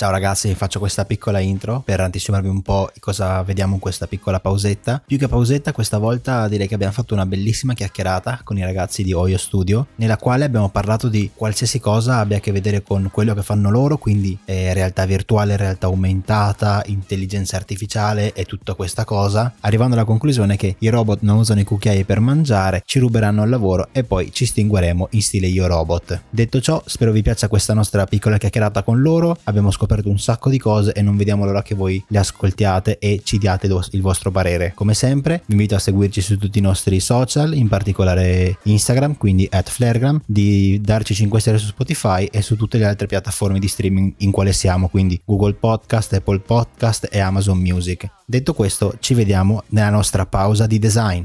Ciao ragazzi, faccio questa piccola intro per anticiparvi un po' cosa vediamo in questa piccola pausetta. Più che pausetta, questa volta direi che abbiamo fatto una bellissima chiacchierata con i ragazzi di Oyo Studio, nella quale abbiamo parlato di qualsiasi cosa abbia a che vedere con quello che fanno loro, quindi eh, realtà virtuale, realtà aumentata, intelligenza artificiale e tutta questa cosa, arrivando alla conclusione che i robot non usano i cucchiai per mangiare, ci ruberanno il lavoro e poi ci stingueremo in stile Io Robot. Detto ciò, spero vi piaccia questa nostra piccola chiacchierata con loro, abbiamo scoperto scoperto un sacco di cose e non vediamo l'ora che voi le ascoltiate e ci diate il vostro parere. Come sempre vi invito a seguirci su tutti i nostri social, in particolare Instagram, quindi at Flaregram, di darci 5 stelle su Spotify e su tutte le altre piattaforme di streaming in quale siamo, quindi Google Podcast, Apple Podcast e Amazon Music. Detto questo, ci vediamo nella nostra pausa di design.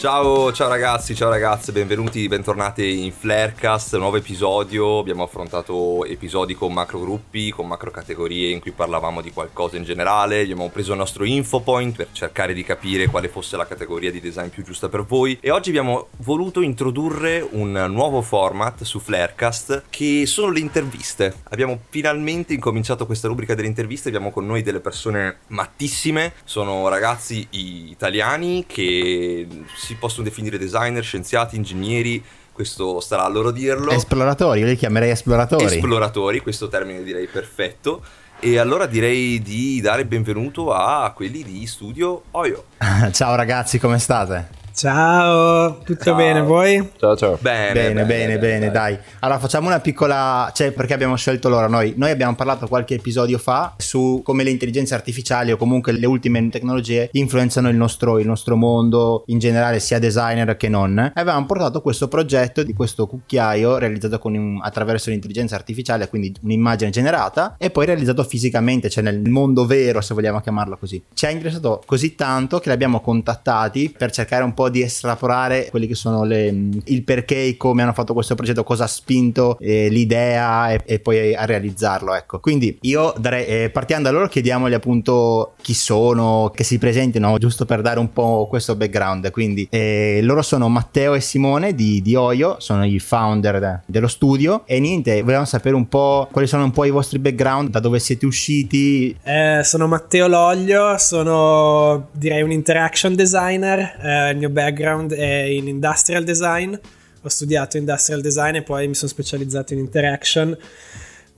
Ciao, ciao ragazzi, ciao ragazze, benvenuti, bentornati in Flarecast, nuovo episodio. Abbiamo affrontato episodi con macro gruppi, con macro categorie in cui parlavamo di qualcosa in generale. Abbiamo preso il nostro infopoint per cercare di capire quale fosse la categoria di design più giusta per voi. E oggi abbiamo voluto introdurre un nuovo format su Flarecast che sono le interviste. Abbiamo finalmente incominciato questa rubrica delle interviste. Abbiamo con noi delle persone mattissime, sono ragazzi italiani che si possono definire designer, scienziati, ingegneri, questo starà a loro dirlo. Esploratori, io li chiamerei esploratori. Esploratori, questo termine direi perfetto. E allora direi di dare benvenuto a quelli di Studio Oyo. Ciao ragazzi, come state? Ciao, tutto ciao. bene voi? Ciao ciao. Bene, bene, bene, bene, bene dai. Allora facciamo una piccola, cioè perché abbiamo scelto loro noi? Noi abbiamo parlato qualche episodio fa su come le intelligenze artificiali o comunque le ultime tecnologie influenzano il nostro, il nostro mondo in generale, sia designer che non. E avevamo portato questo progetto di questo cucchiaio realizzato un, attraverso l'intelligenza artificiale, quindi un'immagine generata e poi realizzato fisicamente, cioè nel mondo vero, se vogliamo chiamarlo così. Ci ha interessato così tanto che li abbiamo contattati per cercare un po' di estrapolare quelli che sono le, il perché, come hanno fatto questo progetto, cosa ha spinto eh, l'idea e, e, poi a realizzarlo. Ecco. Quindi io darei, eh, partiamo da loro, chiediamogli appunto chi sono, che si presentino, giusto per dare un po' questo background. Quindi eh, loro sono Matteo e Simone di, di Oyo, sono i founder de, dello studio e niente, volevamo sapere un po' quali sono un po' i vostri background, da dove siete usciti. Eh, sono Matteo Loglio, sono direi un interaction designer, eh, il mio background è in industrial design, ho studiato industrial design e poi mi sono specializzato in interaction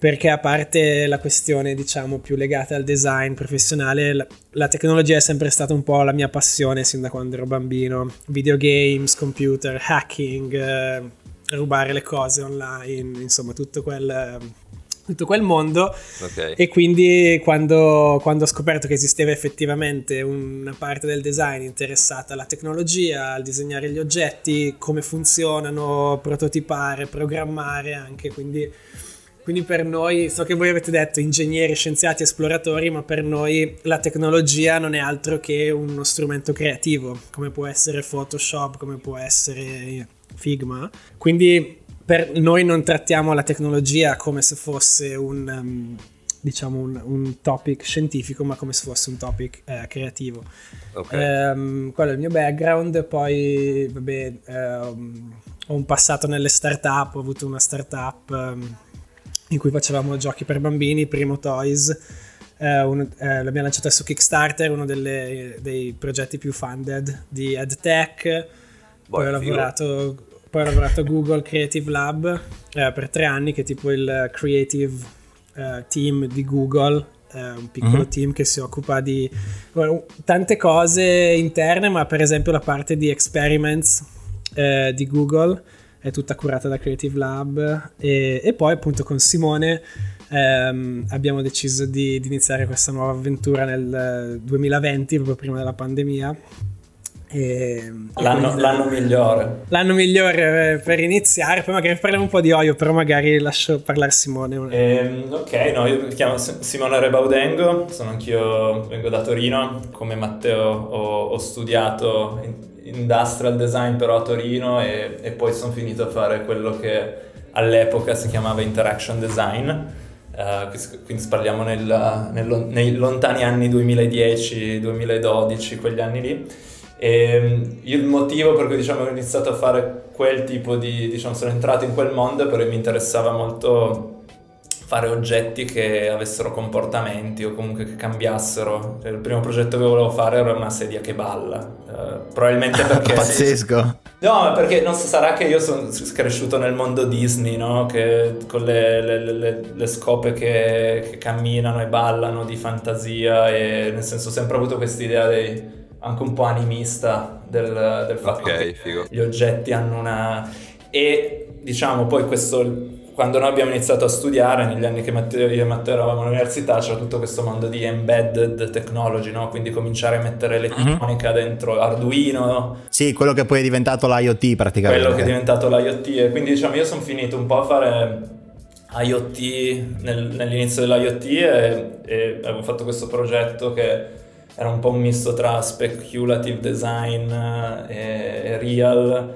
perché a parte la questione diciamo più legata al design professionale, la, la, tecnologia è sempre stata un po' la mia passione sin da quando ero bambino, videogames, computer, hacking, eh, rubare le cose online, insomma tutto quel tutto quel mondo okay. e quindi quando, quando, ho scoperto che esisteva effettivamente una parte del design interessata alla tecnologia, al disegnare gli oggetti, come funzionano, prototipare, programmare anche, quindi, quindi per noi, so che voi avete detto ingegneri, scienziati, esploratori, ma per noi la tecnologia non è altro che uno strumento creativo, come può essere Photoshop, come può essere Figma. Quindi per noi non trattiamo la tecnologia come se fosse un, um, diciamo un, un, topic scientifico, ma come se fosse un topic eh, creativo. Okay. Um, quello è il mio background, poi vabbè, um, ho un passato nelle startup, ho avuto una startup um, in cui facevamo giochi per bambini, Primo Toys. Eh, un, eh, l'abbiamo lanciata su Kickstarter, uno delle, dei progetti più funded di EdTech. Poi ho lavorato poi ho lavorato a Google Creative Lab eh, per tre anni, che è tipo il creative eh, team di Google, eh, un piccolo uh-huh. team che si occupa di bueno, tante cose interne, ma per esempio la parte di experiments eh, di Google è tutta curata da Creative Lab e, e poi appunto con Simone ehm, abbiamo deciso di, di, iniziare questa nuova avventura nel 2020, proprio prima della pandemia l'anno, l'anno, migliore. L'anno migliore eh, per iniziare, poi magari parliamo un po' di Oio, però magari lascio parlare Simone. Eh, ok, no, io mi chiamo Simone Rebaudengo, sono anch'io, vengo da Torino, come Matteo ho, ho studiato industrial design però a Torino e, e poi sono finito a fare quello che all'epoca si chiamava interaction design Uh, quindi parliamo nel, nel, nei lontani anni 2010-2012, quegli anni lì. E ehm, il motivo per cui diciamo, ho iniziato a fare quel tipo di, diciamo, sono entrato in quel mondo perché mi interessava molto fare oggetti che avessero comportamenti o comunque che cambiassero. Cioè, il primo progetto che volevo fare era una sedia che balla. Uh, probabilmente perché... Pazzesco! No, perché non so, sarà che io sono cresciuto nel mondo Disney, no? Che, con le, le, le, le scope che, che, camminano e ballano di fantasia e nel senso ho sempre avuto questa idea dei anche un po' animista del, del fatto okay, che figo. gli oggetti hanno una... E diciamo poi questo, quando noi abbiamo iniziato a studiare, negli anni che Matteo, io e Matteo eravamo all'università, c'era tutto questo mondo di embedded technology, no? quindi cominciare a mettere l'elettronica mm-hmm. dentro Arduino. Sì, quello che poi è diventato l'IoT praticamente. Quello che è diventato l'IoT e quindi diciamo io sono finito un po' a fare IoT nel, nell'inizio dell'IoT e, e avevo fatto questo progetto che era un po' un misto tra speculative design eh, e real,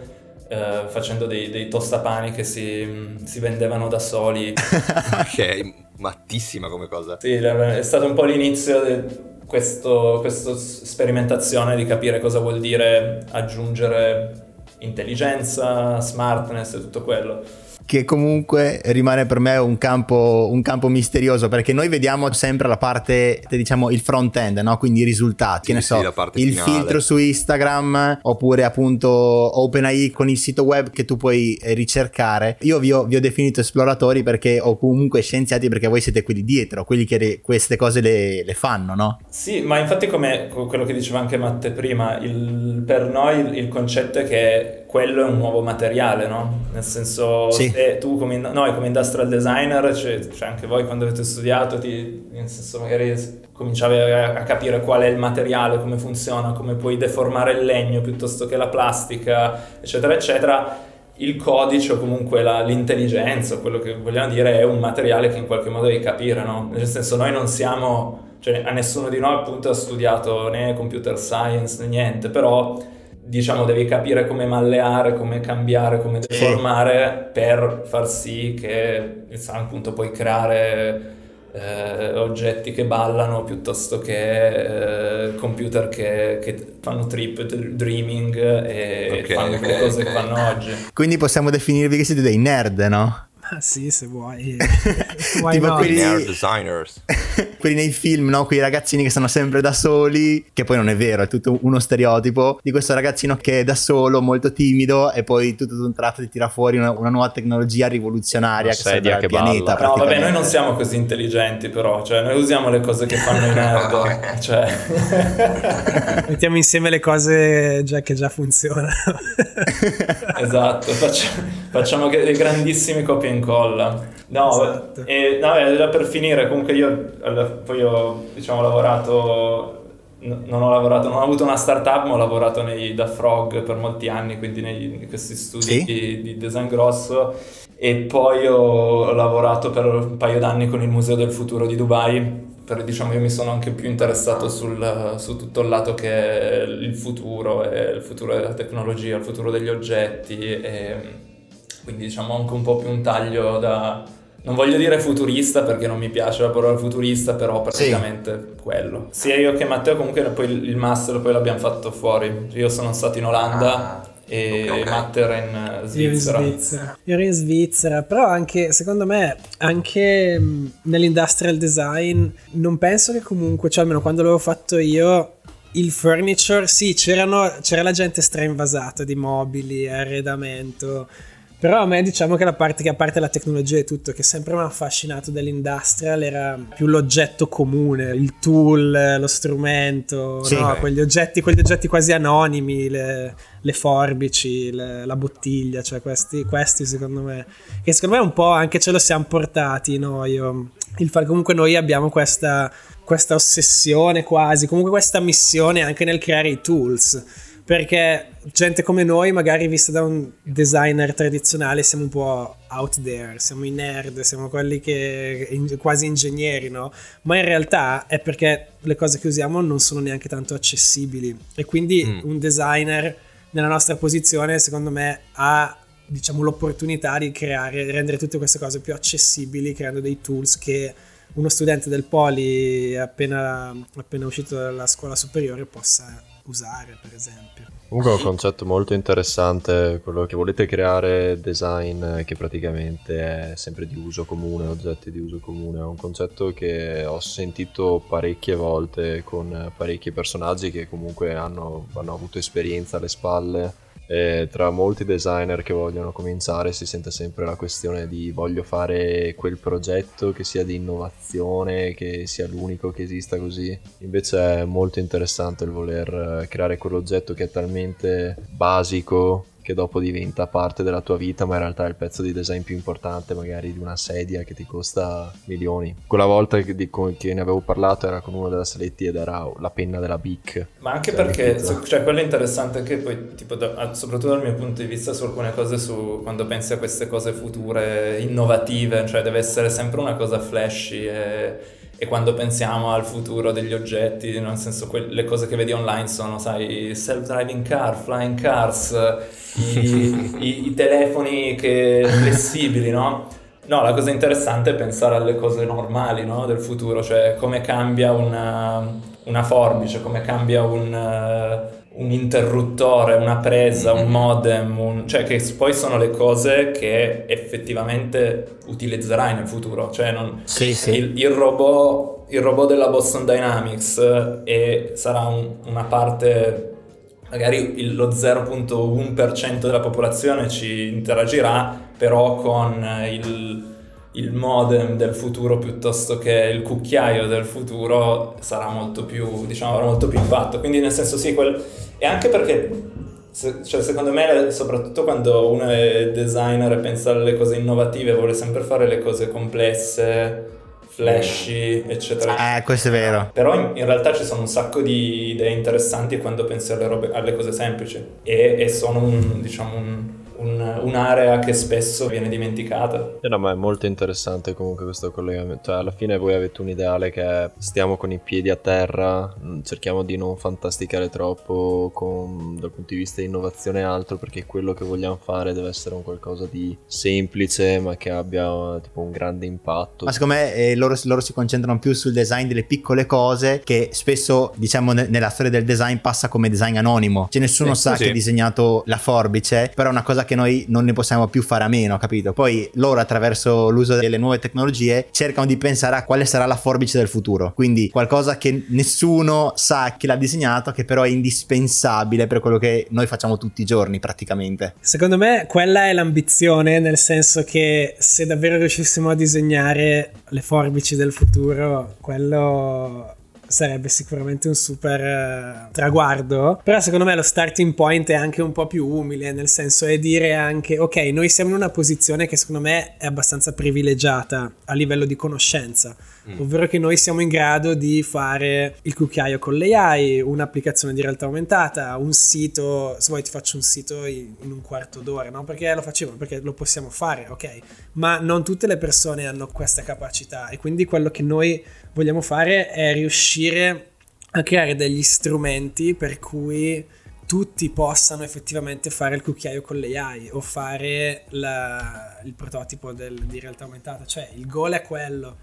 eh, facendo dei, dei, tostapani che si, si, vendevano da soli. ok, mattissima come cosa. Sì, è stato un po' l'inizio di questa sperimentazione di capire cosa vuol dire aggiungere intelligenza, smartness e tutto quello che comunque rimane per me un campo, un campo, misterioso perché noi vediamo sempre la parte, diciamo, il front end, no? quindi i risultati, sì, che ne so, sì, il finale. filtro su Instagram oppure appunto OpenAI con il sito web che tu puoi ricercare. Io vi ho, vi ho definito esploratori perché o comunque scienziati perché voi siete quelli dietro, quelli che le, queste cose le, le, fanno, no? Sì, ma infatti come quello che diceva anche Matte prima, il, per noi il, il concetto è che quello è un nuovo materiale, no? Nel senso, sì. se tu come, noi come industrial designer, cioè, cioè, anche voi quando avete studiato, ti, nel senso magari cominciavi a, a, capire qual è il materiale, come funziona, come puoi deformare il legno piuttosto che la plastica, eccetera, eccetera. Il codice o comunque la, l'intelligenza, quello che vogliamo dire, è un materiale che in qualche modo devi capire, no? Nel senso, noi non siamo, cioè a nessuno di noi appunto ha studiato né computer science né niente, però diciamo devi capire come malleare, come cambiare, come deformare sì. per far sì che appunto puoi creare eh, oggetti che ballano piuttosto che eh, computer che, che, fanno trip dreaming e okay, fanno okay, le cose okay. che fanno oggi. Quindi possiamo definirvi che siete dei nerd, no? Ah sì, se vuoi. tipo quelli, designers. quelli nei film, no? Quei ragazzini che stanno sempre da soli, che poi non è vero, è tutto uno stereotipo di questo ragazzino che è da solo, molto timido e poi tutto d'un tratto ti tira fuori una, una nuova tecnologia rivoluzionaria una che sedia che pianeta. No, vabbè, noi non siamo così intelligenti però, cioè noi usiamo le cose che fanno i nerd, cioè... Mettiamo insieme le cose già che già funzionano. esatto, facciamo, facciamo dei grandissimi copie incolla. No, esatto. e, no, era per finire, comunque io poi ho diciamo, lavorato, non ho lavorato, non ho avuto una startup, ma ho lavorato nei, da Frog per molti anni, quindi nei, in questi studi sì? di, di, design grosso e poi ho lavorato per un paio d'anni con il Museo del Futuro di Dubai. Per, diciamo, io mi sono anche più interessato sul, su tutto il lato che è il futuro, il futuro della tecnologia, il futuro degli oggetti e quindi diciamo anche un po' più un taglio da... Non voglio dire futurista perché non mi piace la parola futurista, però praticamente sì. quello. Sia io che Matteo comunque poi il master poi l'abbiamo fatto fuori. Io sono stato in Olanda ah e okay, okay. Matt era in Svizzera. Io in Svizzera. Io ero in Svizzera, però anche secondo me anche nell'industrial design non penso che comunque, cioè almeno quando l'avevo fatto io il furniture, sì, c'era la gente strainvasata di mobili, arredamento, però a me diciamo che la parte che a parte la tecnologia e tutto, che sempre mi ha affascinato dell'industrial era più l'oggetto comune, il tool, lo strumento, sì, no? quegli, oggetti, quegli, oggetti, quasi anonimi, le, le forbici, le, la bottiglia, cioè questi, questi, secondo me, che secondo me un po' anche ce lo siamo portati noi. Il fatto comunque noi abbiamo questa, questa ossessione quasi, comunque questa missione anche nel creare i tools perché gente come noi, magari vista da un designer tradizionale, siamo un po' out there, siamo i nerd, siamo quelli che quasi ingegneri, no? Ma in realtà è perché le cose che usiamo non sono neanche tanto accessibili e quindi mm. un designer nella nostra posizione, secondo me, ha diciamo l'opportunità di creare, rendere tutte queste cose più accessibili creando dei tools che uno studente del Poli appena, appena uscito dalla scuola superiore possa usare, per esempio. Comunque è un concetto molto interessante quello che volete creare design che praticamente è sempre di uso comune, oggetti di uso comune, è un concetto che ho sentito parecchie volte con parecchi personaggi che comunque hanno, hanno avuto esperienza alle spalle e tra molti designer che vogliono cominciare si sente sempre la questione di voglio fare quel progetto che sia di innovazione, che sia l'unico che esista così. Invece è molto interessante il voler eh, creare quell'oggetto che è talmente basico che dopo diventa parte della tua vita, ma in realtà è il pezzo di design più importante, magari di una sedia che ti costa milioni. Quella volta che, di, che ne avevo parlato era con uno della Saletti ed era la penna della Bic. Ma anche cioè, perché, cioè, quello è interessante che poi, tipo, da, soprattutto dal mio punto di vista, su alcune cose, su, quando pensi a queste cose future, innovative, cioè deve essere sempre una cosa flashy e e quando pensiamo al futuro degli oggetti, nel senso que- le cose che vedi online sono, sai, self-driving car, flying cars, i, i, i telefoni che, flessibili, no? No, la cosa interessante è pensare alle cose normali no? del futuro, cioè come cambia una, una forbice, come cambia un, un, interruttore, una presa, un mm-hmm. modem, un... cioè che poi sono le cose che effettivamente utilizzerai nel futuro. Cioè non... sì, sì. Il, il, robot, il, robot, della Boston Dynamics e sarà un, una parte magari il, lo 0.1% della popolazione ci interagirà, però con il, il, modem del futuro piuttosto che il cucchiaio del futuro sarà molto più, diciamo, avrà molto più impatto. Quindi nel senso sì, quel... e anche perché se, cioè, secondo me, soprattutto quando uno è designer e pensa alle cose innovative, vuole sempre fare le cose complesse flashy, eccetera. Eh, questo è vero. Però in, in, realtà ci sono un sacco di idee interessanti quando pensi alle, robe, alle cose semplici e, e sono un, diciamo, un, un, un'area che spesso viene dimenticata. Eh no, ma è molto interessante comunque questo collegamento. Cioè, alla fine voi avete un ideale che stiamo con i piedi a terra, mm, cerchiamo di non fantasticare troppo con, dal punto di vista di innovazione e altro, perché quello che vogliamo fare deve essere un qualcosa di semplice, ma che abbia tipo un grande impatto. Ma secondo me eh, loro, loro, si concentrano più sul design delle piccole cose che spesso, diciamo, ne, nella storia del design passa come design anonimo. Cioè nessuno sì, sa sì. che ha disegnato la forbice, però è una cosa che noi non ne possiamo più fare a meno, capito? Poi loro attraverso l'uso delle nuove tecnologie cercano di pensare a quale sarà la forbice del futuro, quindi qualcosa che nessuno sa che l'ha disegnato, che però è indispensabile per quello che noi facciamo tutti i giorni praticamente. Secondo me quella è l'ambizione, nel senso che se davvero riuscissimo a disegnare le forbici del futuro, quello sarebbe sicuramente un super uh, traguardo. Però secondo me lo starting point è anche un po' più umile, nel senso è dire anche, ok, noi siamo in una posizione che secondo me è abbastanza privilegiata a livello di conoscenza, mm. ovvero che noi siamo in grado di fare il cucchiaio con l'AI, un'applicazione di realtà aumentata, un sito, se vuoi ti faccio un sito in, in un quarto d'ora, no? Perché lo facevo, perché lo possiamo fare, ok, ma non tutte le persone hanno questa capacità e quindi quello che noi vogliamo fare è riuscire a creare degli strumenti per cui tutti possano effettivamente fare il cucchiaio con l'AI o fare la, il prototipo del, di realtà aumentata. Cioè il goal è quello.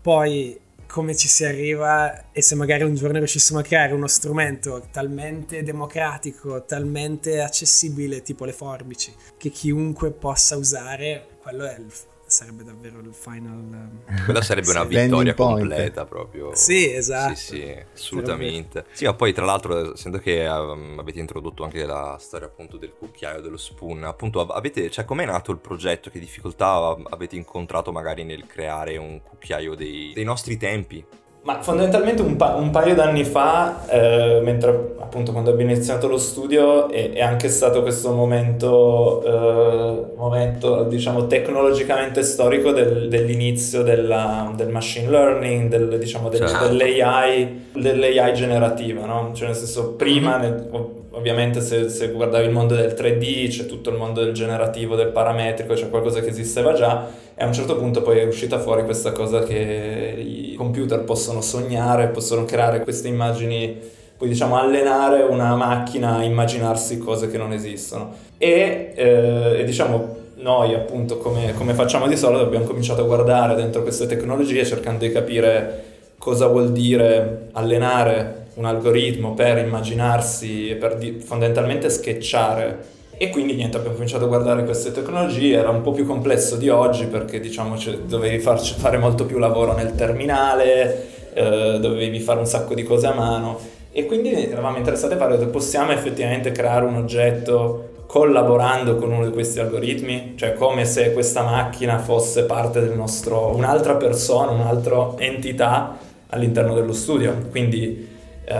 Poi come ci si arriva e se magari un giorno riuscissimo a creare uno strumento talmente democratico, talmente accessibile, tipo le forbici, che chiunque possa usare, quello è il sarebbe davvero il final. Um, Quella sarebbe una vittoria completa proprio. Sì, esatto. Sì, sì, assolutamente. Sì, ma poi tra l'altro, essendo che um, avete introdotto anche la storia appunto del cucchiaio, dello spoon, appunto avete, cioè com'è nato il progetto? Che difficoltà avete incontrato magari nel creare un cucchiaio dei, dei nostri tempi? Ma fondamentalmente un, pa- un paio d'anni fa, eh, mentre appunto quando abbiamo iniziato lo studio, è, è anche stato questo momento, eh, momento diciamo tecnologicamente storico del, dell'inizio della, del machine learning, del, diciamo, del, certo. dell'AI, dell'AI generativa, no? Cioè nel senso prima, mm-hmm. nel, ovviamente se, se, guardavi il mondo del 3D, c'è tutto il mondo del generativo, del parametrico, c'è qualcosa che esisteva già e a un certo punto poi è uscita fuori questa cosa che i computer possono sognare, possono creare queste immagini puoi diciamo allenare una macchina a immaginarsi cose che non esistono. E, eh, e diciamo noi appunto come, come facciamo di solito abbiamo cominciato a guardare dentro queste tecnologie cercando di capire cosa vuol dire allenare un algoritmo per immaginarsi e per di, fondamentalmente sketchare e quindi niente, abbiamo cominciato a guardare queste tecnologie, era un po' più complesso di oggi perché diciamo dovevi farci fare molto più lavoro nel terminale, eh, dovevi fare un sacco di cose a mano. E quindi eravamo interessati a fare, possiamo effettivamente creare un oggetto collaborando con uno di questi algoritmi, cioè come se questa macchina fosse parte del nostro, un'altra persona, un'altra entità all'interno dello studio, quindi eh,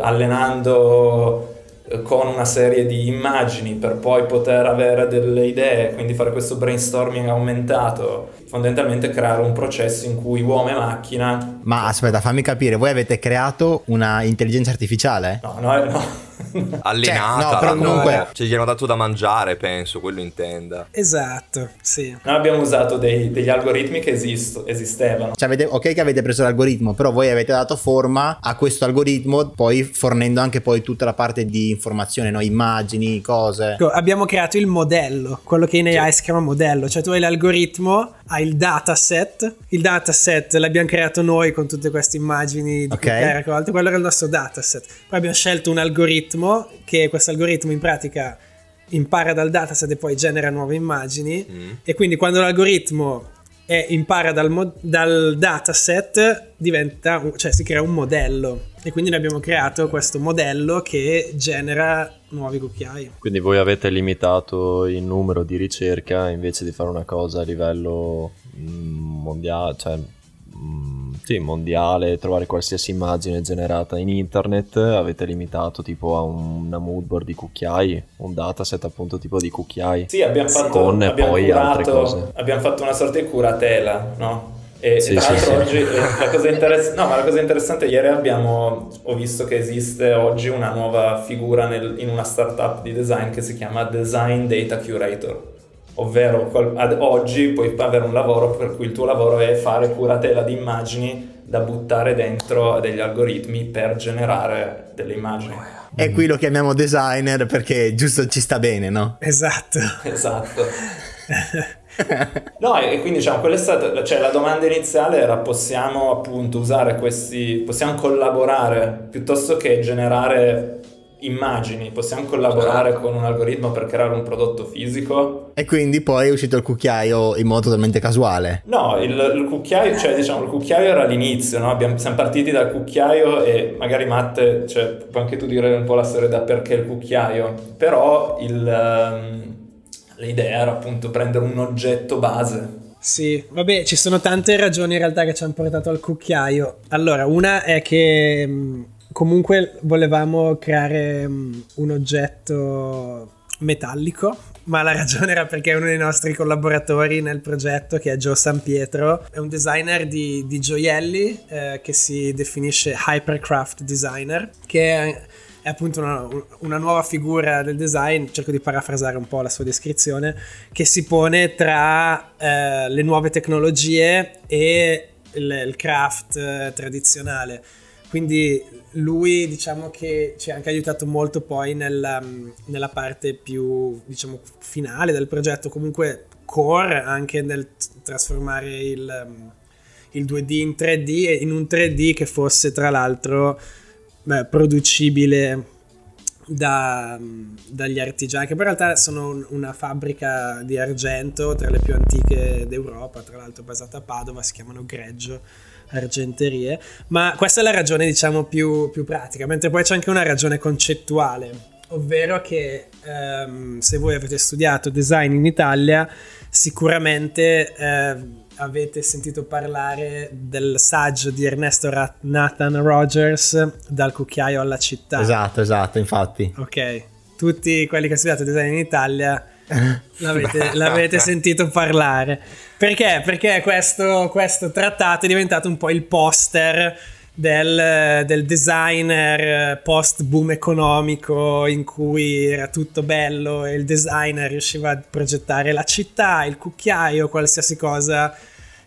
allenando con una serie di immagini per poi poter avere delle idee, quindi fare questo brainstorming aumentato, fondamentalmente creare un processo in cui uomo e macchina... Ma aspetta, fammi capire, voi avete creato una intelligenza artificiale? No, no, no. allenata. Cioè, no, però comunque... Cioè, gli hanno dato da mangiare, penso, quello intenda. Esatto, sì. Noi abbiamo usato dei, degli algoritmi che esisto, esistevano. Cioè, avete, ok che avete preso l'algoritmo, però voi avete dato forma a questo algoritmo, poi fornendo anche poi tutta la parte di informazione, no? immagini, cose. Ecco, abbiamo creato il modello, quello che in AI sì. si chiama modello, cioè tu hai l'algoritmo, hai il dataset, il dataset l'abbiamo creato noi con tutte queste immagini di okay. raccolte, quello era il nostro dataset. Poi abbiamo scelto un algoritmo algoritmo che questo algoritmo in pratica impara dal dataset e poi genera nuove immagini mm. e quindi quando l'algoritmo è, impara dal, mo- dal dataset diventa, cioè si crea un modello e quindi noi abbiamo creato questo modello che genera nuovi cucchiai. Quindi voi avete limitato il numero di ricerca invece di fare una cosa a livello mm, mondiale, cioè sì, mondiale, trovare qualsiasi immagine generata in internet, avete limitato tipo a una moodboard di cucchiai, un dataset appunto tipo di cucchiai. Sì, abbiamo fatto, con abbiamo poi curato, altre cose. Abbiamo fatto una sorta di curatela, no? E, sì, tra l'altro sì, oggi sì. La, cosa interess- no, la cosa interessante ieri abbiamo ho visto che esiste oggi una nuova figura nel, in una startup di design che si chiama Design Data Curator ovvero ad oggi puoi avere un lavoro per cui il tuo lavoro è fare curatela di immagini da buttare dentro degli algoritmi per generare delle immagini. E qui lo chiamiamo designer perché giusto ci sta bene, no? Esatto. Esatto. no, e quindi diciamo, quella è stata, cioè la domanda iniziale era possiamo appunto usare questi, possiamo collaborare piuttosto che generare immagini, possiamo collaborare con un algoritmo per creare un prodotto fisico. E quindi poi è uscito il cucchiaio in modo totalmente casuale. No, il, il cucchiaio, cioè diciamo, il cucchiaio era l'inizio, no? Abbiamo, siamo partiti dal cucchiaio e magari Matte, cioè, puoi anche tu dire un po' la storia da perché il cucchiaio, però il, um, l'idea era appunto prendere un oggetto base sì, vabbè, ci sono tante ragioni in realtà che ci hanno portato al cucchiaio. Allora, una è che comunque volevamo creare um, un oggetto metallico, ma la ragione era perché uno dei nostri collaboratori nel progetto, che è Joe San Pietro, è un designer di, di gioielli eh, che si definisce hypercraft designer, che è, è appunto una, una, nuova figura del design, cerco di parafrasare un po' la sua descrizione, che si pone tra eh, le nuove tecnologie e il, il craft eh, tradizionale. Quindi lui diciamo che ci ha anche aiutato molto poi nella, nella parte più diciamo finale del progetto, comunque core anche nel trasformare il, il 2D in 3D e in un 3D che fosse tra l'altro beh, producibile da, dagli artigiani, che poi in realtà sono una fabbrica di argento tra le più antiche d'Europa, tra l'altro basata a Padova, si chiamano Greggio argenterie, ma questa è la ragione diciamo più, più pratica, mentre poi c'è anche una ragione concettuale, ovvero che ehm, se voi avete studiato design in Italia sicuramente eh, avete sentito parlare del saggio di Ernesto Nathan Rogers dal cucchiaio alla città. Esatto, esatto, infatti. Ok, tutti quelli che hanno studiato design in Italia l'avete, l'avete sentito parlare. Perché? Perché questo, questo, trattato è diventato un po' il poster del, del designer post boom economico in cui era tutto bello e il designer riusciva a progettare la città, il cucchiaio, qualsiasi cosa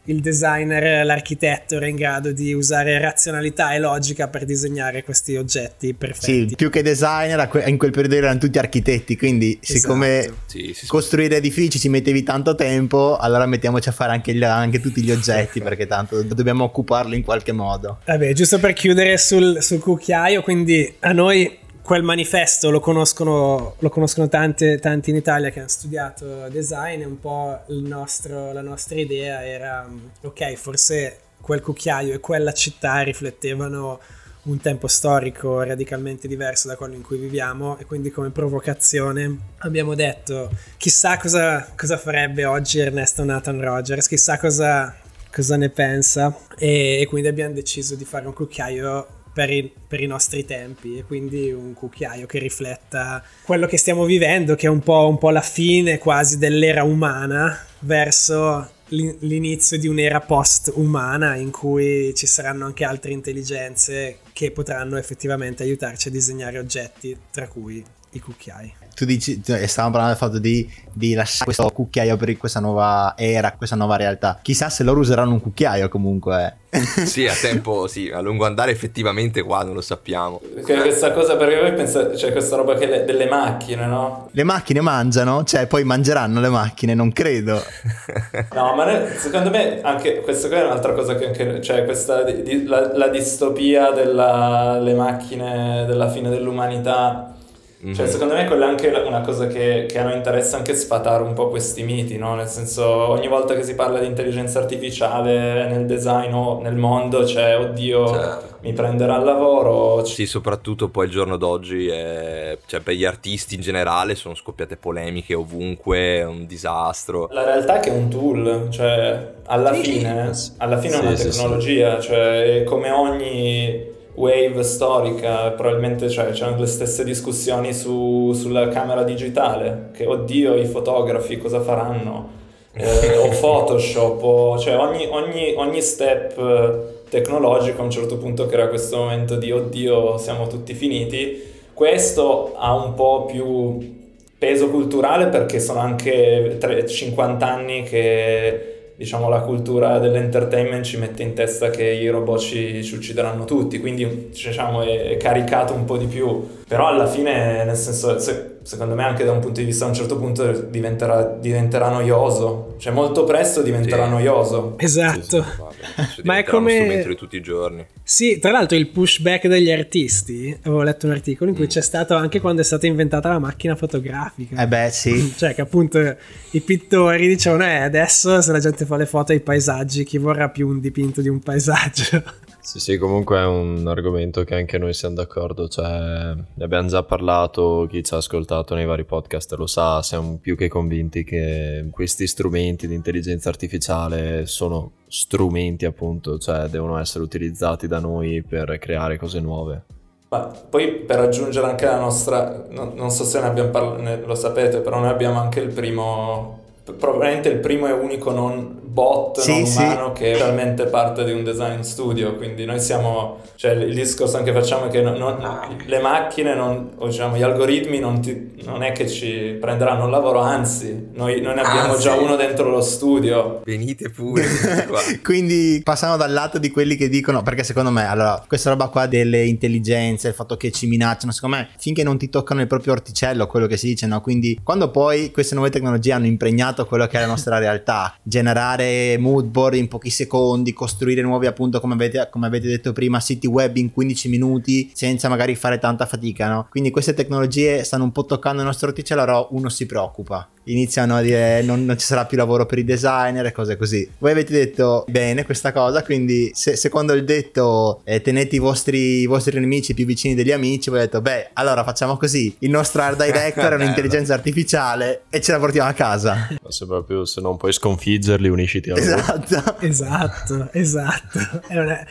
il designer, l'architetto era in grado di usare razionalità e logica per disegnare questi oggetti perfetti. Sì, più che designer, in quel periodo erano tutti architetti, quindi esatto. siccome sì, sì, costruire edifici ci mettevi tanto tempo, allora mettiamoci a fare anche, gli, anche tutti gli oggetti perché tanto dobbiamo occuparli in qualche modo. Vabbè, giusto per chiudere sul, sul cucchiaio, quindi a noi quel manifesto lo conoscono, lo conoscono tanti, tanti, in Italia che hanno studiato design e un po' nostro, la nostra idea era ok forse quel cucchiaio e quella città riflettevano un tempo storico radicalmente diverso da quello in cui viviamo e quindi come provocazione abbiamo detto chissà cosa, cosa farebbe oggi Ernesto Nathan Rogers, chissà cosa, cosa ne pensa e, e quindi abbiamo deciso di fare un cucchiaio per i, per i, nostri tempi e quindi un cucchiaio che rifletta quello che stiamo vivendo, che è un po', un po la fine quasi dell'era umana verso l'inizio di un'era post-umana in cui ci saranno anche altre intelligenze che potranno effettivamente aiutarci a disegnare oggetti, tra cui i cucchiai tu dici, cioè, stavamo parlando del fatto di, di, lasciare questo cucchiaio per questa nuova era, questa nuova realtà. Chissà se loro useranno un cucchiaio comunque. Eh. sì, a tempo, sì, a lungo andare effettivamente qua non lo sappiamo. Perché questa cosa, perché voi pensate, cioè questa roba che le, delle macchine, no? Le macchine mangiano? Cioè poi mangeranno le macchine, non credo. no, ma ne, secondo me anche questa è un'altra cosa che anche, cioè questa, di, la, la distopia delle macchine della fine dell'umanità Mm-hmm. Cioè, secondo me quella è anche una cosa che, che, a noi interessa anche sfatare un po' questi miti, no? Nel senso, ogni volta che si parla di intelligenza artificiale nel design o nel mondo, cioè, oddio, certo. mi prenderà il lavoro. Sì, soprattutto poi il giorno d'oggi, è... cioè, per gli artisti in generale sono scoppiate polemiche ovunque, è un disastro. La realtà è che è un tool, cioè, alla sì. fine, alla fine sì, è una tecnologia, sì, cioè, come ogni wave storica, probabilmente cioè, c'erano le stesse discussioni su, sulla camera digitale, che oddio i fotografi cosa faranno, eh, o Photoshop, o, cioè ogni, ogni, ogni step tecnologico a un certo punto crea questo momento di oddio siamo tutti finiti, questo ha un po' più peso culturale perché sono anche 3, 50 anni che diciamo, la cultura dell'entertainment ci mette in testa che i robot ci, ci uccideranno tutti, quindi diciamo, è, caricato un po' di più. Però alla fine, nel senso, se, secondo me anche da un punto di vista a un certo punto diventerà, diventerà noioso, cioè molto presto diventerà sì. noioso. Esatto. Sì, sì, Ma è come... di tutti i giorni. Sì, tra l'altro il pushback degli artisti, avevo letto un articolo in cui mm. c'è stato anche quando è stata inventata la macchina fotografica. Eh beh, sì. cioè che appunto i pittori dicevano, eh, adesso se la gente fa le foto ai paesaggi, chi vorrà più un dipinto di un paesaggio? Sì, sì, comunque è un argomento che anche noi siamo d'accordo, cioè ne abbiamo già parlato, chi ci ha ascoltato nei vari podcast lo sa, siamo più che convinti che questi strumenti di intelligenza artificiale sono strumenti appunto, cioè devono essere utilizzati da noi per creare cose nuove. Ma poi per aggiungere anche la nostra, no, non so se ne abbiamo parlato, lo sapete, però noi abbiamo anche il primo probabilmente il primo e unico non bot sì, non umano sì. che è realmente parte di un design studio quindi noi siamo cioè il discorso anche facciamo è che non, non, le macchine non, o diciamo gli algoritmi non, ti, non, è che ci prenderanno il lavoro anzi noi, noi ne abbiamo ah, già uno dentro lo studio. Venite pure quindi passano dal lato di quelli che dicono perché secondo me allora questa roba qua delle intelligenze il fatto che ci minacciano secondo me finché non ti toccano il proprio orticello quello che si dice no? Quindi quando poi queste nuove tecnologie hanno impregnato quello che è la nostra realtà, generare mood board in pochi secondi, costruire nuovi appunto come avete, come avete detto prima siti web in 15 minuti senza magari fare tanta fatica, no? Quindi queste tecnologie stanno un po' toccando il nostro orticello, allora uno si preoccupa iniziano a dire non, non, ci sarà più lavoro per i designer e cose così. Voi avete detto bene questa cosa, quindi se, secondo il detto eh, tenete i vostri, i vostri, nemici più vicini degli amici, voi avete detto beh allora facciamo così, il nostro art director è un'intelligenza artificiale e ce la portiamo a casa. Se proprio se non puoi sconfiggerli unisciti a loro. Esatto. esatto, esatto. È una,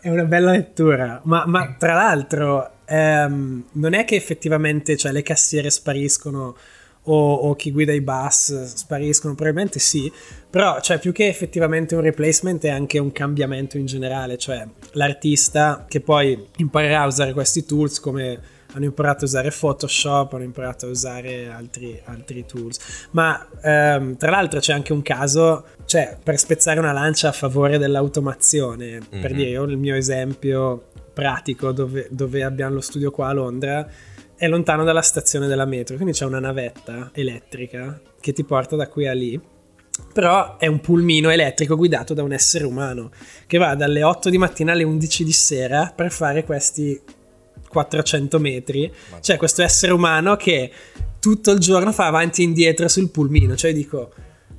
è una bella lettura, ma, ma tra l'altro ehm, non è che effettivamente cioè, le cassiere spariscono o, o, chi guida i bus spariscono, probabilmente sì, però cioè, più che effettivamente un replacement è anche un cambiamento in generale, cioè l'artista che poi imparerà a usare questi tools come hanno imparato a usare Photoshop, hanno imparato a usare altri, altri tools. Ma ehm, tra l'altro c'è anche un caso, cioè per spezzare una lancia a favore dell'automazione, mm-hmm. per mhm. dire io il mio esempio pratico dove, dove abbiamo lo studio qua a Londra, è lontano dalla stazione della metro, quindi c'è una navetta elettrica che ti porta da qui a lì. Però è un pulmino elettrico guidato da un essere umano che va dalle 8 di mattina alle 11 di sera per fare questi 400 metri. C'è questo essere umano che tutto il giorno fa avanti e indietro sul pulmino. Cioè dico,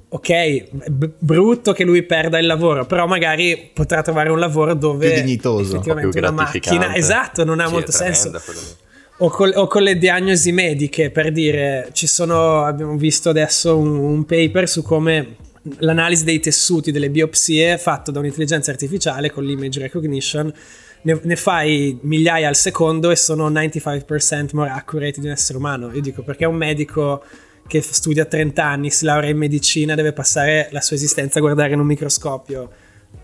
ok, b- brutto che lui perda il lavoro, però magari potrà trovare un lavoro dove più dignitoso, effettivamente un una macchina, esatto, non ha sì, molto senso. O con, o con, le diagnosi mediche, per dire, ci sono, abbiamo visto adesso un, un paper su come l'analisi dei tessuti delle biopsie fatto da un'intelligenza artificiale con l'image recognition ne, ne, fai migliaia al secondo e sono 95% more accurate di un essere umano. Io dico perché un medico che studia 30 anni, si laurea in medicina, deve passare la sua esistenza a guardare in un microscopio,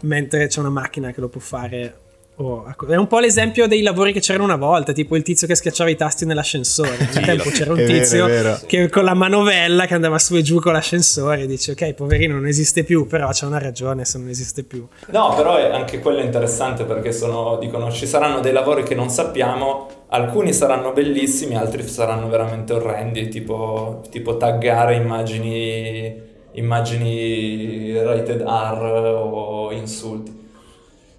mentre c'è una macchina che lo può fare Oh, ecco. È un po' l'esempio dei lavori che c'erano una volta, tipo il tizio che schiacciava i tasti nell'ascensore. Un tempo c'era un tizio vero, vero. che con la manovella che andava su e giù con l'ascensore dice ok, poverino non esiste più, però c'è una ragione se non esiste più. No, però è anche quello interessante perché sono, dicono ci saranno dei lavori che non sappiamo, alcuni saranno bellissimi, altri saranno veramente orrendi, tipo, tipo taggare immagini, immagini rated R o insulti.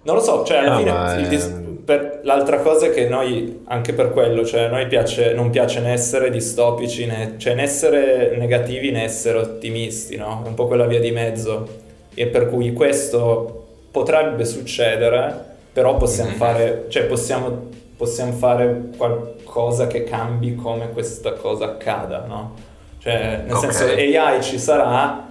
Non lo so, cioè alla no, fine dis- per, l'altra cosa è che noi, anche per quello, cioè a noi piace, non piace né essere distopici, né, cioè né essere negativi né essere ottimisti, no? È un po' quella via di mezzo. E per cui questo potrebbe succedere, però possiamo mm-hmm. fare, cioè possiamo, possiamo fare qualcosa che cambi come questa cosa accada, no? Cioè, nel okay. senso, AI ci sarà,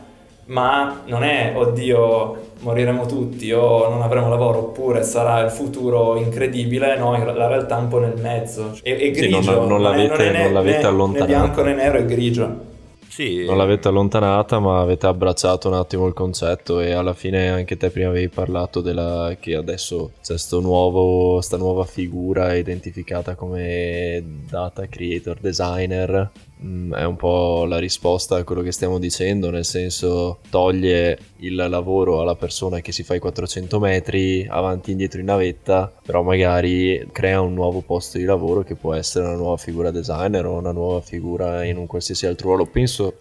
ma non è, oddio, moriremo tutti o non avremo lavoro oppure sarà il futuro incredibile, no, la realtà è un po' nel mezzo. È, è grigio, sì, non, non, l'avete, non, è, non l'avete né, allontanato. Né bianco né nero, è grigio. Sì. Non l'avete allontanata, ma avete abbracciato un attimo il concetto e alla fine anche te prima avevi parlato della che adesso c'è sto nuovo, sta nuova figura identificata come data creator designer è un po' la risposta a quello che stiamo dicendo, nel senso toglie il lavoro alla persona che si fa i 400 metri avanti e indietro in navetta, però magari crea un nuovo posto di lavoro che può essere una nuova figura designer o una nuova figura in un qualsiasi altro ruolo. Penso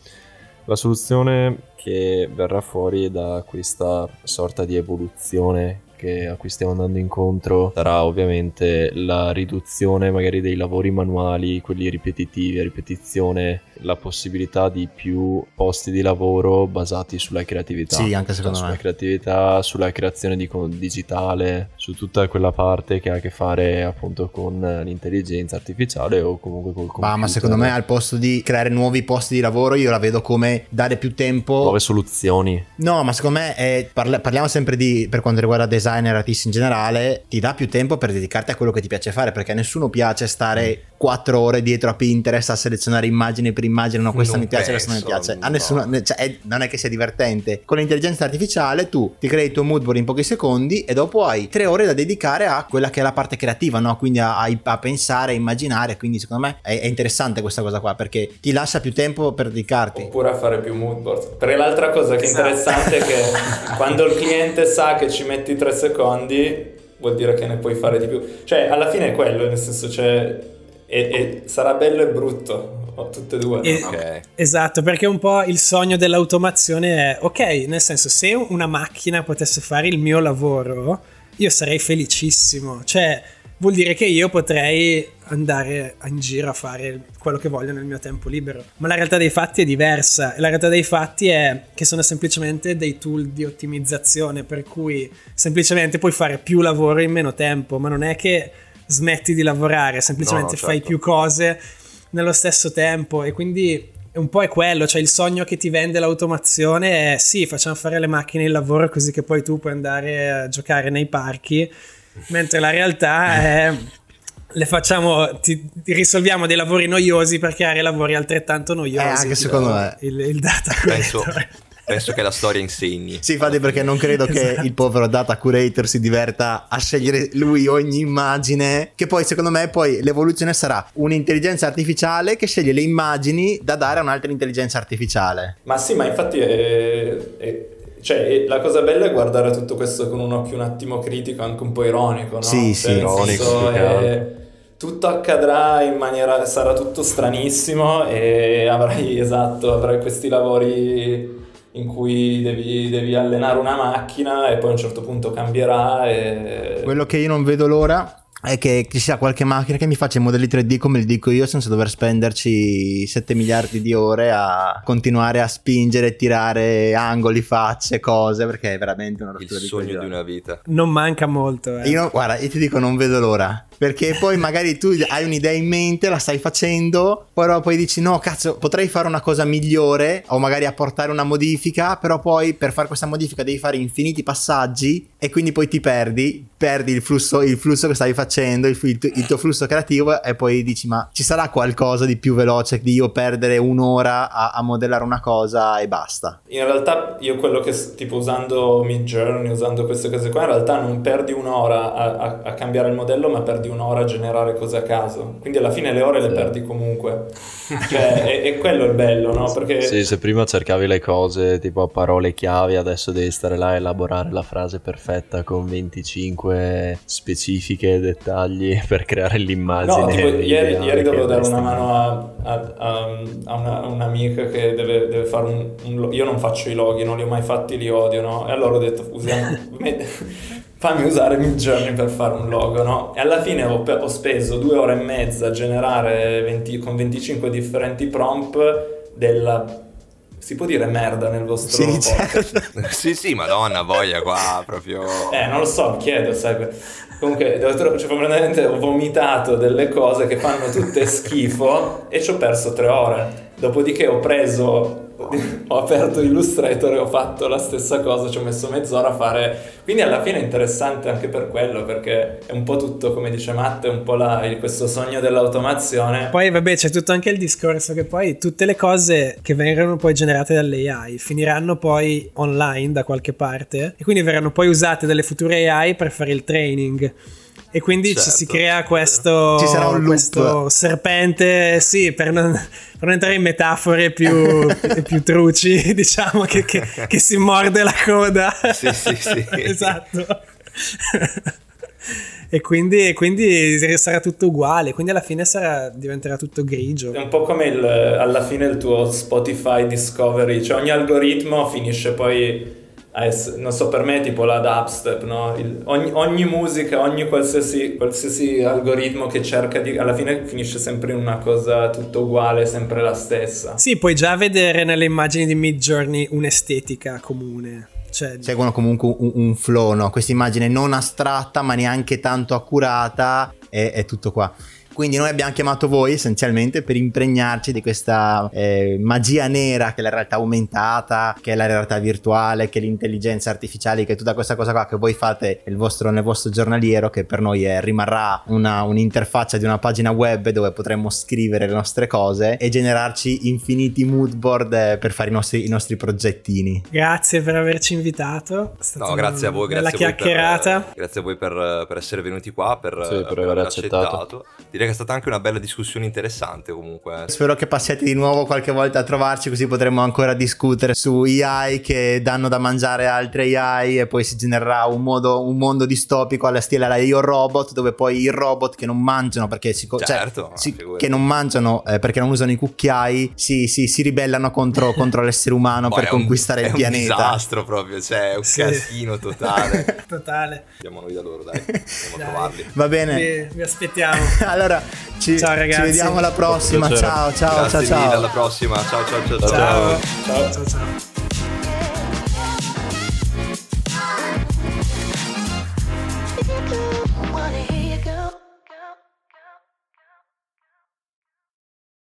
la soluzione che verrà fuori da questa sorta di evoluzione che, a cui stiamo andando incontro sarà ovviamente la riduzione magari dei lavori manuali, quelli ripetitivi, a ripetizione, la possibilità di più posti di lavoro basati sulla creatività. Sì, anche secondo sulla me. Sulla creatività, sulla creazione di digitale, su tutta quella parte che ha a che fare appunto con l'intelligenza artificiale o comunque col computer. Ah, ma secondo me al posto di creare nuovi posti di lavoro io la vedo come dare più tempo... Nuove soluzioni. No, ma secondo me è, parla, parliamo sempre di, per quanto riguarda design designer, artisti in generale, ti dà più tempo per dedicarti a quello che ti piace fare, perché a nessuno piace stare 4 ore dietro a Pinterest a selezionare immagine per immagine, no questa non mi piace, penso, questa non mi piace. A nessuno, cioè, è, non è che sia divertente. Con l'intelligenza artificiale tu ti crei il tuo mood board in pochi secondi e dopo hai 3 ore da dedicare a quella che è la parte creativa, no? Quindi a, a, a pensare, a immaginare, quindi secondo me è, è, interessante questa cosa qua, perché ti lascia più tempo per dedicarti. Oppure a fare più mood board. Perché l'altra cosa che è esatto. interessante è che quando il cliente sa che ci metti 3 secondi vuol dire che ne puoi fare di più. Cioè, alla fine è quello, nel senso, cioè, e, e sarà bello e brutto. Tutte e due. E, okay. Esatto, perché un po' il sogno dell'automazione è, ok, nel senso, se una macchina potesse fare il mio lavoro, io sarei felicissimo. Cioè, vuol dire che io potrei andare in giro a fare quello che voglio nel mio tempo libero. Ma la realtà dei fatti è diversa. La realtà dei fatti è che sono semplicemente dei tool di ottimizzazione, per cui semplicemente puoi fare più lavoro in meno tempo, ma non è che smetti di lavorare, semplicemente no, certo. fai più cose nello stesso tempo e quindi un po' è quello, cioè il sogno che ti vende l'automazione è sì, facciamo fare le macchine il lavoro così che poi tu puoi andare a giocare nei parchi mentre la realtà è le facciamo, ti, ti risolviamo dei lavori noiosi per creare lavori altrettanto noiosi. Eh, anche secondo me. Il, il data penso, Penso che la storia insegni. Sì, infatti perché non credo che Esatto. il povero data curator si diverta a scegliere lui ogni immagine, che poi secondo me poi l'evoluzione sarà un'intelligenza artificiale che sceglie le immagini da dare a un'altra intelligenza artificiale. Ma sì, ma infatti è, è- cioè, è- la cosa bella è guardare tutto questo con un occhio un attimo critico, anche un po' ironico, no? Sì, Cioè, sì. nel Ironico, che è- tutto accadrà in maniera, sarà tutto stranissimo e avrai, esatto, avrai questi lavori in cui devi, devi allenare una macchina e poi a un certo punto cambierà e... Quello che io non vedo l'ora è che ci sia qualche macchina che mi faccia i modelli 3D come li dico io senza dover spenderci 7 miliardi di ore a continuare a spingere, tirare angoli, facce, cose perché è veramente una Il rottura di sogno di coglioni. una vita. Non manca molto. eh. Io, guarda, io ti dico non vedo l'ora. Perché poi magari tu hai un'idea in mente, la stai facendo, però poi dici no, cazzo, potrei fare una cosa migliore o magari apportare una modifica, però poi per fare questa modifica devi fare infiniti passaggi e quindi poi ti perdi, perdi il flusso, il flusso che stavi facendo, il, il il tuo flusso creativo e poi dici ma ci sarà qualcosa di più veloce di io perdere un'ora a, a modellare una cosa e basta. In realtà io quello che, tipo usando Mid Journey, usando queste cose qua, in realtà non perdi un'ora a, a- a cambiare il modello, ma perdi un'ora a generare cose a caso. Quindi alla fine le ore le perdi comunque. Cioè, è, è quello il bello, no? Perché Sì, se prima cercavi le cose tipo a parole chiave, adesso devi stare là a elaborare la frase perfetta con 25 specifiche e dettagli per creare l'immagine. No, tipo, ieri, ieri dovevo dare una mano a, a- a- a una- un'amica che deve, deve fare un, un Io non faccio i loghi, non li ho mai fatti, li odio, no? E allora ho detto, usiamo... fammi usare Midjourney per fare un logo, no? E alla fine ho, ho speso due ore e mezza a generare 20 con 25 differenti prompt della... Si può dire merda nel vostro Sì, podcast? certo. sì, sì, madonna, voglia qua, proprio... Eh, non lo so, chiedo, sai. Comunque, devo cioè, praticamente ho vomitato delle cose che fanno tutte schifo e ci ho perso tre ore. Dopodiché ho preso, ho aperto Illustrator e ho fatto la stessa cosa, ci ho messo mezz'ora a fare. Quindi alla fine è interessante anche per quello, perché è un po' tutto, come dice Matt, è un po' la- questo sogno dell'automazione. Poi vabbè c'è tutto anche il discorso che poi tutte le cose che vengono poi generate dall'AI finiranno poi online da qualche parte e quindi verranno poi usate dalle future AI per fare il training. E quindi ci Certo, si crea questo, Ci sarà un questo serpente, sì, per non, per non entrare in metafore più, più truci, diciamo, che, che- che si morde la coda. Sì, sì, sì. esatto. e quindi, e quindi sarà tutto uguale, quindi alla fine sarà- diventerà tutto grigio. È un po' come il- alla fine il tuo Spotify Discovery, cioè ogni algoritmo finisce poi non so, per me è tipo la dubstep, no? Il- ogni, ogni musica, ogni qualsiasi, qualsiasi algoritmo che cerca di... alla fine finisce sempre in una cosa tutto uguale, sempre la stessa. Sì, puoi già vedere nelle immagini di Mid Journey un'estetica comune. Cioè, seguono comunque un, un flow, no? Questa immagine non astratta ma neanche tanto accurata e è tutto qua. Quindi noi abbiamo chiamato voi essenzialmente per impregnarci di questa eh, magia nera che è la realtà aumentata, che è la realtà virtuale, che è l'intelligenza artificiale, che è tutta questa cosa qua che voi fate nel vostro, nel vostro giornaliero, che per noi è- rimarrà una- un'interfaccia di una pagina web dove potremmo scrivere le nostre cose e generarci infiniti mood board eh, per fare i nostri, i nostri progettini. grazie per averci invitato. No, grazie a voi, grazie a voi, chiacchierata. per, grazie a voi per, per essere venuti qua, per, Sì, per aver accettato. Direi che è stata anche una bella discussione interessante comunque. Spero che passiate di nuovo qualche volta a trovarci così potremo ancora discutere su AI che danno da mangiare a altre AI e poi si genererà un, modo- un mondo distopico alla stile la Io Robot dove poi i robot che non mangiano perché si, cioè, Certo, si- figurati. che non mangiano eh, perché non usano i cucchiai si, si- si ribellano contro, contro l'essere umano per è un- conquistare è il un pianeta. disastro proprio, cioè è un Sì. casino totale. Totale. Andiamo noi da loro, dai, andiamo a Dai. trovarli. Va bene. Vi, vi aspettiamo. Allora, ci, Ciao, ragazzi. ci vediamo alla prossima. Ciao, ciao, Grazie ciao, mille, ciao. alla prossima. Ciao ciao ciao ciao. Ciao. Ciao. ciao. ciao.